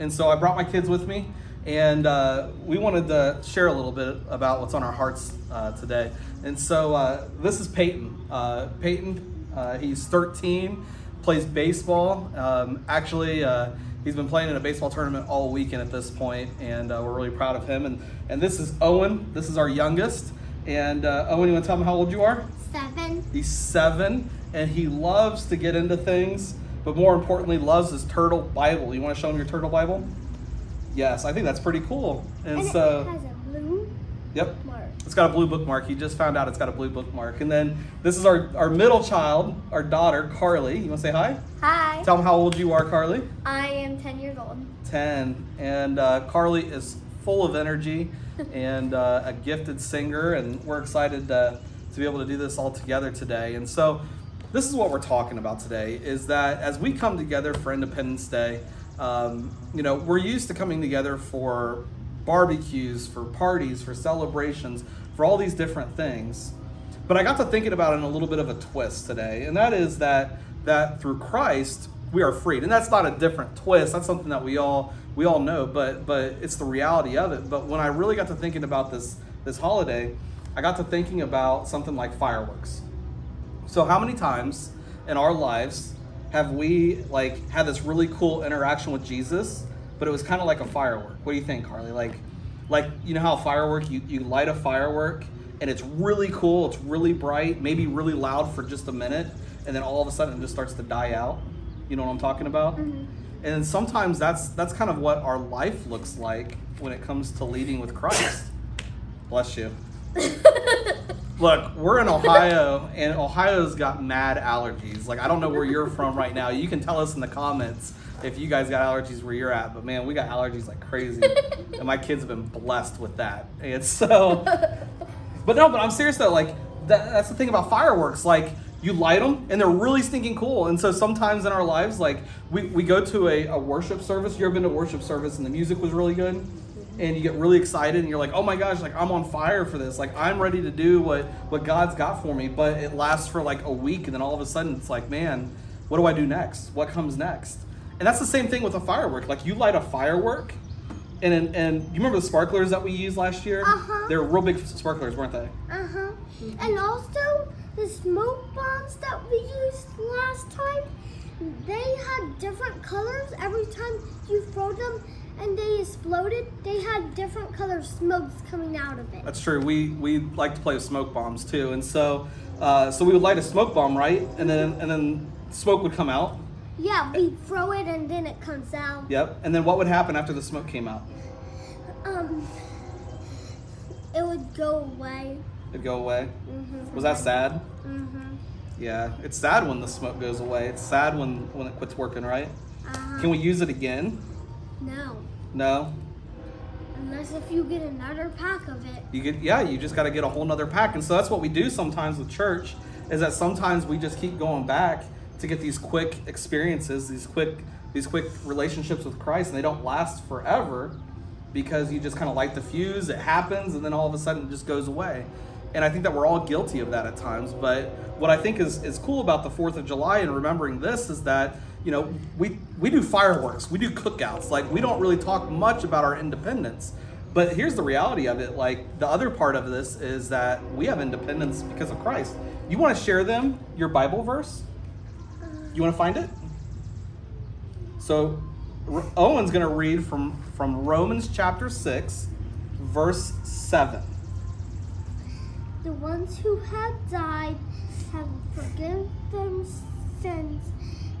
And so I brought my kids with me, and uh, we wanted to share a little bit about what's on our hearts uh, today. And so uh, this is Peyton. Uh, Peyton, uh, he's 13, plays baseball. Um, actually, uh, he's been playing in a baseball tournament all weekend at this point, and uh, we're really proud of him. And, and this is Owen. This is our youngest. And uh, Owen, you want to tell him how old you are? Seven. He's seven, and he loves to get into things, but more importantly, loves his turtle Bible. You want to show him your turtle Bible? Yes, I think that's pretty cool. And, And so, it has a blue yep, mark. it's got a blue bookmark. He just found out it's got a blue bookmark. And then this is our, our middle child, our daughter, Carly. You want to say hi? Hi. Tell him how old you are, Carly. I am 10 years old. 10. And uh, Carly is full of energy and uh, a gifted singer, and we're excited to, to be able to do this all together today. And so, this is what we're talking about today is that as we come together for Independence Day, um, you know, we're used to coming together for barbecues, for parties, for celebrations, for all these different things. But I got to thinking about it in a little bit of a twist today, and that is that that through Christ we are freed, and that's not a different twist. That's something that we all we all know, but but it's the reality of it. But when I really got to thinking about this this holiday, I got to thinking about something like fireworks. So how many times in our lives have we like had this really cool interaction with Jesus, but it was kind of like a firework? What do you think, Carly? Like like you know how a firework you, you light a firework and it's really cool, it's really bright, maybe really loud for just a minute, and then all of a sudden it just starts to die out. You know what I'm talking about? Mm-hmm. And sometimes that's that's kind of what our life looks like when it comes to leading with Christ. Bless you. Look, we're in Ohio, and Ohio's got mad allergies. Like, I don't know where you're from right now. You can tell us in the comments if you guys got allergies where you're at. But man, we got allergies like crazy, and my kids have been blessed with that. And so, but no, but I'm serious though. Like, that, that's the thing about fireworks. Like, you light them, and they're really stinking cool. And so sometimes in our lives, like, we, we go to a, a worship service. You ever been to worship service and the music was really good? And you get really excited and you're like oh my gosh like i'm on fire for this. Like i'm ready to do what what god's got for me. But it lasts for like a week and then all of a sudden it's like man what do i do next? What comes next? And that's the same thing with a firework. Like you light a firework and and, and you remember the sparklers that we used last year? Uh-huh. they were real big sparklers weren't they? Uh huh. And also, the smoke bombs that we used last time, they had different colors every time you throw them and they exploded. They had different color smokes coming out of it. That's true. We we like to play with smoke bombs too, and so uh, so we would light a smoke bomb, right? And then and then smoke would come out. Yeah, we throw it and then it comes out. Yep. And then what would happen after the smoke came out? Um, it would go away. It'd go away. Mhm. Was that sad? Mhm. Yeah. It's sad when the smoke goes away. It's sad when when it quits working, right? Uh-huh. Can we use it again? No, No. unless if you get another pack of it. You get yeah. You just got to get a whole nother pack, and so that's what we do sometimes with church. Is that sometimes we just keep going back to get these quick experiences, these quick these quick relationships with Christ, and they don't last forever because you just kind of light the fuse. It happens, and then all of a sudden it just goes away. And I think that we're all guilty of that at times. But what I think is, is cool about the Fourth of July and remembering this is that you know we we do fireworks, we do cookouts. Like we don't really talk much about our independence. But here's the reality of it. Like the other part of this is that we have independence because of Christ. You want to share them your Bible verse? You want to find it? So Owen's going to read from from Romans chapter 6 verse 7. The ones who have died have forgiven them sins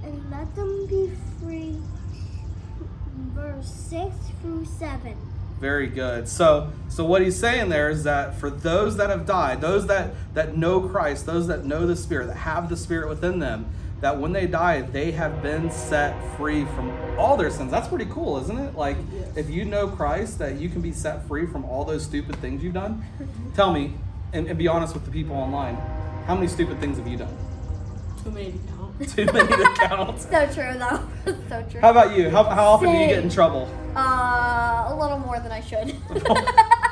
and let them be free. Verse 6 through 7. Very good. So so what he's saying there is that for those that have died, those that that know Christ, those that know the Spirit, that have the Spirit within them, that when they die, they have been set free from all their sins. That's pretty cool, isn't it? Like if you know Christ, that you can be set free from all those stupid things you've done. Tell me, and, and be honest with the people online, how many stupid things have you done? Too many to count. Too many to count. So true, though. so true. How about you? How, how often do you get in trouble? Uh, a little more than I should.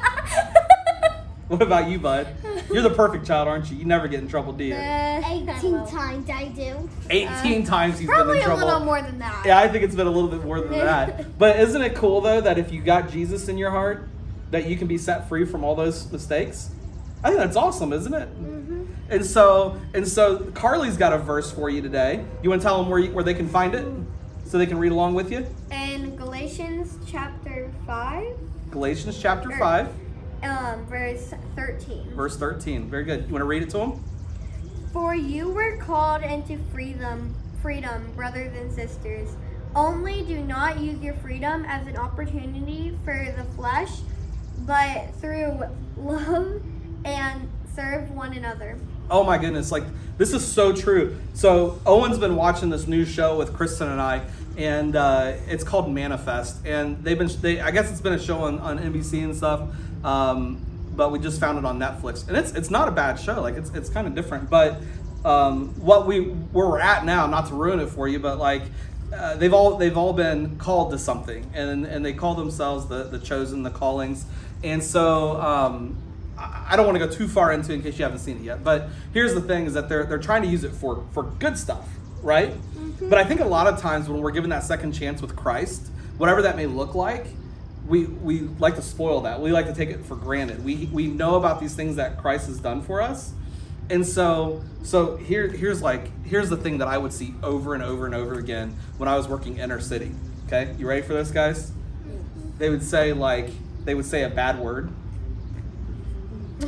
What about you, bud? You're the perfect child, aren't you? You never get in trouble, do you? Uh, 18 times I do. 18 times he's been in trouble. Probably a little more than that. Yeah, I think it's been a little bit more than that. But isn't it cool though that if you got Jesus in your heart, that you can be set free from all those mistakes? I think that's awesome, isn't it? And so, and so, Carly's got a verse for you today. You want to tell them where you, where they can find it, so they can read along with you? In Galatians chapter 5, Galatians chapter Er. five, um, verse 13. verse thirteen. Very good. You want to read it to them? For you were called into freedom, freedom, brothers and sisters. Only do not use your freedom as an opportunity for the flesh, but through love and serve one another. Oh my goodness, like this is so true. So Owen's been watching this new show with Kristen and I, and uh, it's called Manifest. And they've been, they, I guess it's been a show on, on NBC and stuff, um, but we just found it on Netflix, and it's it's not a bad show. Like it's it's kind of different, but um, what we where we're at now, not to ruin it for you, but like. Uh, they've all they've all been called to something, and and they call themselves the the chosen, the callings, and so um, I don't want to go too far into it in case you haven't seen it yet. But here's the thing: is that they're they're trying to use it for for good stuff, right? Mm-hmm. But I think a lot of times when we're given that second chance with Christ, whatever that may look like, we we like to spoil that. We like to take it for granted. We we know about these things that Christ has done for us. And so, so here, here's like, here's the thing that I would see over and over and over again when I was working inner city. Okay, you ready for this, guys? Mm-hmm. They would say like, they would say a bad word.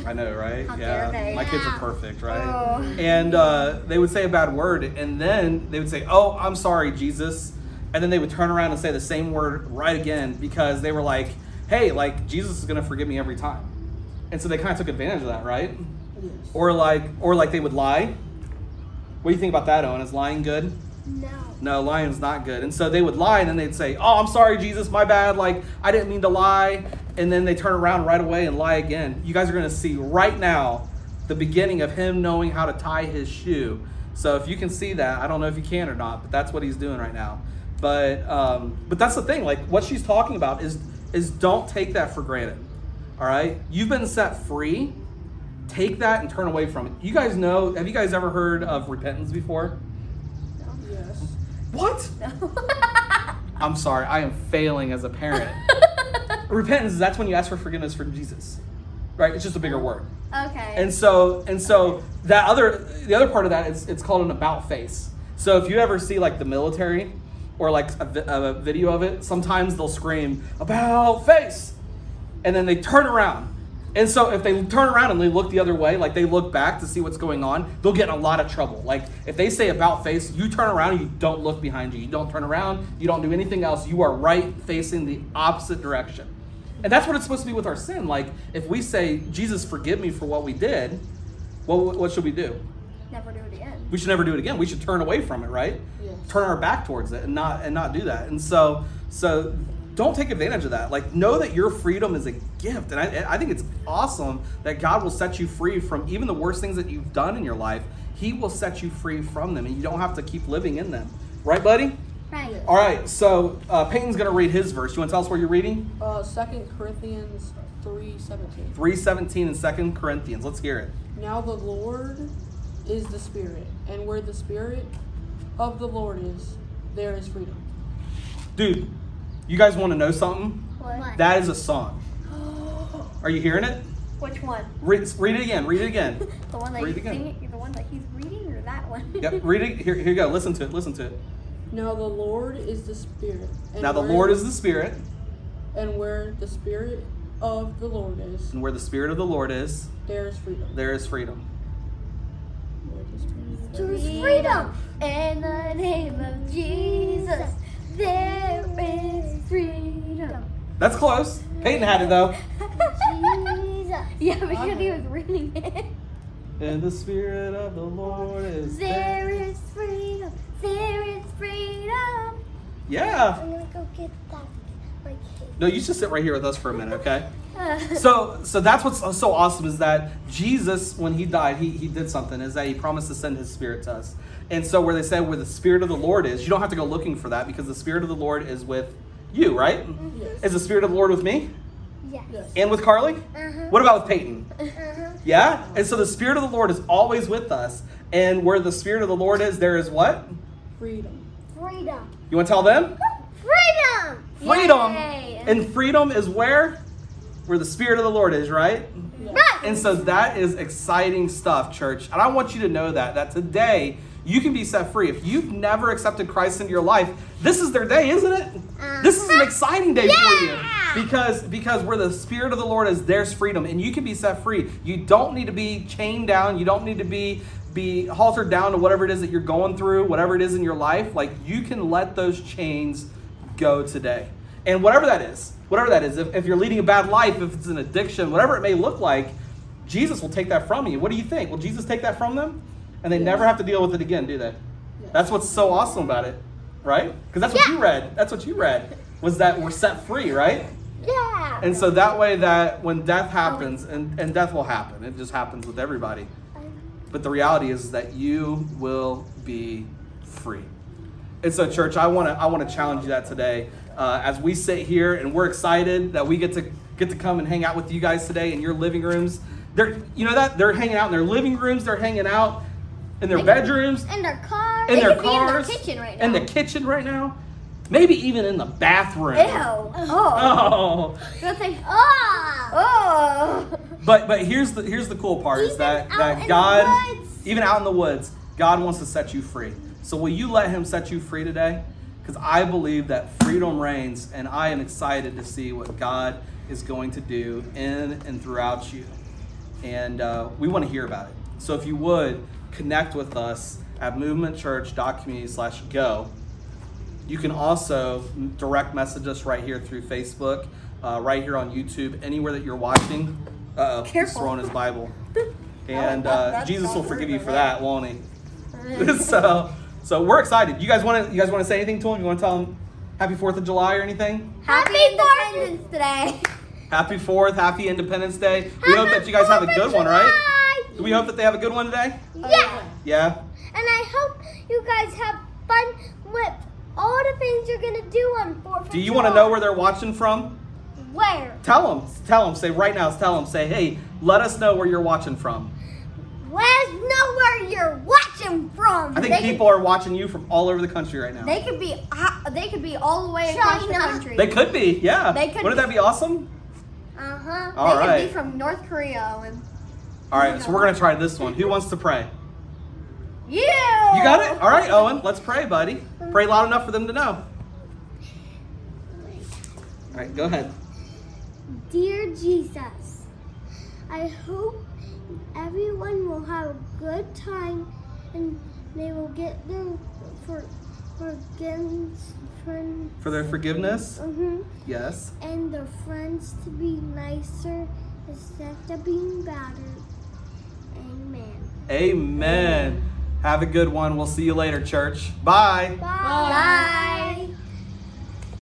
I know, right? How yeah, my kids are perfect, right? Oh. And uh, they would say a bad word, and then they would say, "Oh, I'm sorry, Jesus," and then they would turn around and say the same word right again because they were like, "Hey, like Jesus is gonna forgive me every time," and so they kind of took advantage of that, right? Yes. Or like, or like they would lie. What do you think about that, Owen? Is lying good? No. No, lying's not good. And so they would lie, and then they'd say, "Oh, I'm sorry, Jesus, my bad. Like I didn't mean to lie." And then they turn around right away and lie again. You guys are going to see right now the beginning of him knowing how to tie his shoe. So if you can see that, I don't know if you can or not, but that's what he's doing right now. But um, but that's the thing. Like what she's talking about is is don't take that for granted. All right, you've been set free. Take that and turn away from it. You guys know? Have you guys ever heard of repentance before? Yes. What? I'm sorry, I am failing as a parent. Repentance, that's when you ask for forgiveness from Jesus. Right? It's just a bigger oh, word. Okay. And so and so that other the other part of that is it's called an about face. So if you ever see like the military or like a, vi- a video of it, sometimes they'll scream about face. And then they turn around. And so if they turn around and they look the other way, like they look back to see what's going on, they'll get in a lot of trouble. Like if they say about face, you turn around and you don't look behind you. You don't turn around, you don't do anything else. You are right facing the opposite direction. And that's what it's supposed to be with our sin. Like if we say, Jesus, forgive me for what we did, well, what should we do? Never do it again. We should never do it again. We should turn away from it, right? Yes. Turn our back towards it and not and not do that. And so so don't take advantage of that. Like know that your freedom is a gift. And I, I think it's awesome that God will set you free from even the worst things that you've done in your life. He will set you free from them and you don't have to keep living in them. Right, buddy? Right. All right, so uh, Peyton's going to read his verse. You want to tell us where you're reading? Uh, Second Corinthians three seventeen. 317 and 2 Corinthians. Let's hear it. Now the Lord is the Spirit, and where the Spirit of the Lord is, there is freedom. Dude, you guys want to know something? What? That is a song. Are you hearing it? Which one? Read, read it again. Read it again. The one that Read he's it singing, the one that he's reading, or that one? Yep, read it. Here, here you go. Listen to it. Listen to it. Now the Lord is the Spirit. And Now, the Lord is the Spirit, And where the Spirit of the Lord is, and where the Spirit of the Lord is, there is freedom. there is freedom. There's freedom. In the name of Jesus, there is freedom. That's close. Peyton had it though. Jesus. Yeah, because he was reading it. And the Spirit of the Lord is There there. is freedom. There is freedom. Yeah. I'm gonna go get that. Like, No, you just sit right here with us for a minute, okay? so so that's what's so awesome is that Jesus, when he died, he, he did something, is that he promised to send his spirit to us. And so where they say where the spirit of the Lord is, you don't have to go looking for that because the spirit of the Lord is with you, right? Yes. Is the spirit of the Lord with me? yes. Yes. And with Carly? Uh-huh. What about with Peyton? Uh-huh. Yeah? And so the Spirit of the Lord is always with us. And where the Spirit of the Lord is, there is what? Freedom. Freedom. You want to tell them? Freedom. Freedom. Yay. And freedom is where? Where the Spirit of the Lord is, right? Yeah. Right. And so that is exciting stuff, church. And I want you to know that that today you can be set free. If you've never accepted Christ into your life, this is their day, isn't it? Uh-huh. This is an exciting day for you. Because because where the spirit of the Lord is, there's freedom and you can be set free. You don't need to be chained down. You don't need to be be haltered down to whatever it is that you're going through, whatever it is in your life. Like you can let those chains go today. And whatever that is, whatever that is, if, if you're leading a bad life, if it's an addiction, whatever it may look like, Jesus will take that from you. What do you think? Will Jesus take that from them? And they never have to deal with it again, do they? That's what's so awesome about it, right? Because that's what Yeah. you read. That's what you read was that we're set free, right? And so that way that when death happens, and, and death will happen, it just happens with everybody. But the reality is that you will be free. And so, church, I want to I want to challenge you that today, uh, as we sit here and we're excited that we get to get to come and hang out with you guys today in your living rooms. They're you know that they're hanging out in their living rooms. They're hanging out in their bedrooms, in their car. in They their be in the cars, kitchen right in the kitchen right now, maybe even in the bathroom. Ew. Oh. Oh. Like, Ah. oh. But but here's the here's the cool part is that out that in the God woods. even out in the woods, God wants to set you free. So will you let him set you free today? Because I believe that freedom reigns and I am excited to see what God is going to do in and throughout you. And uh, we want to hear about it. So if you would connect with us at movementchurch.community slash go. You can also direct message us right here through Facebook, uh, right here on YouTube, anywhere that you're watching. Uh, he's Careful. throwing his Bible, and uh, Jesus will forgive you for that, won't he? so, so we're excited. You guys want to? You guys want to say anything to him? You want to tell him Happy Fourth of July or anything? Happy Happy Independence Day. Happy Fourth, Happy Independence Day. We hope that you guys have a good one, right? Do we hope that they have a good one today? Yeah. Yeah. And I hope you guys have fun with all the things you're gonna do on Fourth. Do you want to know where they're watching from? Where? Tell them. Tell them. Say right now. Tell them. Say, hey, let us know where you're watching from. Let us know where you're watching from. I think They- people are watching you from all over the country right now. They could be, uh, they could be all the way across the country. They could be, yeah. They could Wouldn't be. that be awesome? Uh huh. All they right. could be from North Korea. And All right, so we're gonna try this one. Who wants to pray? you. You got it. All right, Owen. Let's pray, buddy. Pray loud enough for them to know. All right, go ahead. Dear Jesus, I hope everyone will have a good time and they will get their for forgiveness friends For their forgiveness. mhm, Yes. and their friends to be nicer instead of being battered. Amen. Amen. Have a good one. We'll see you later, church. Bye. Bye. Bye.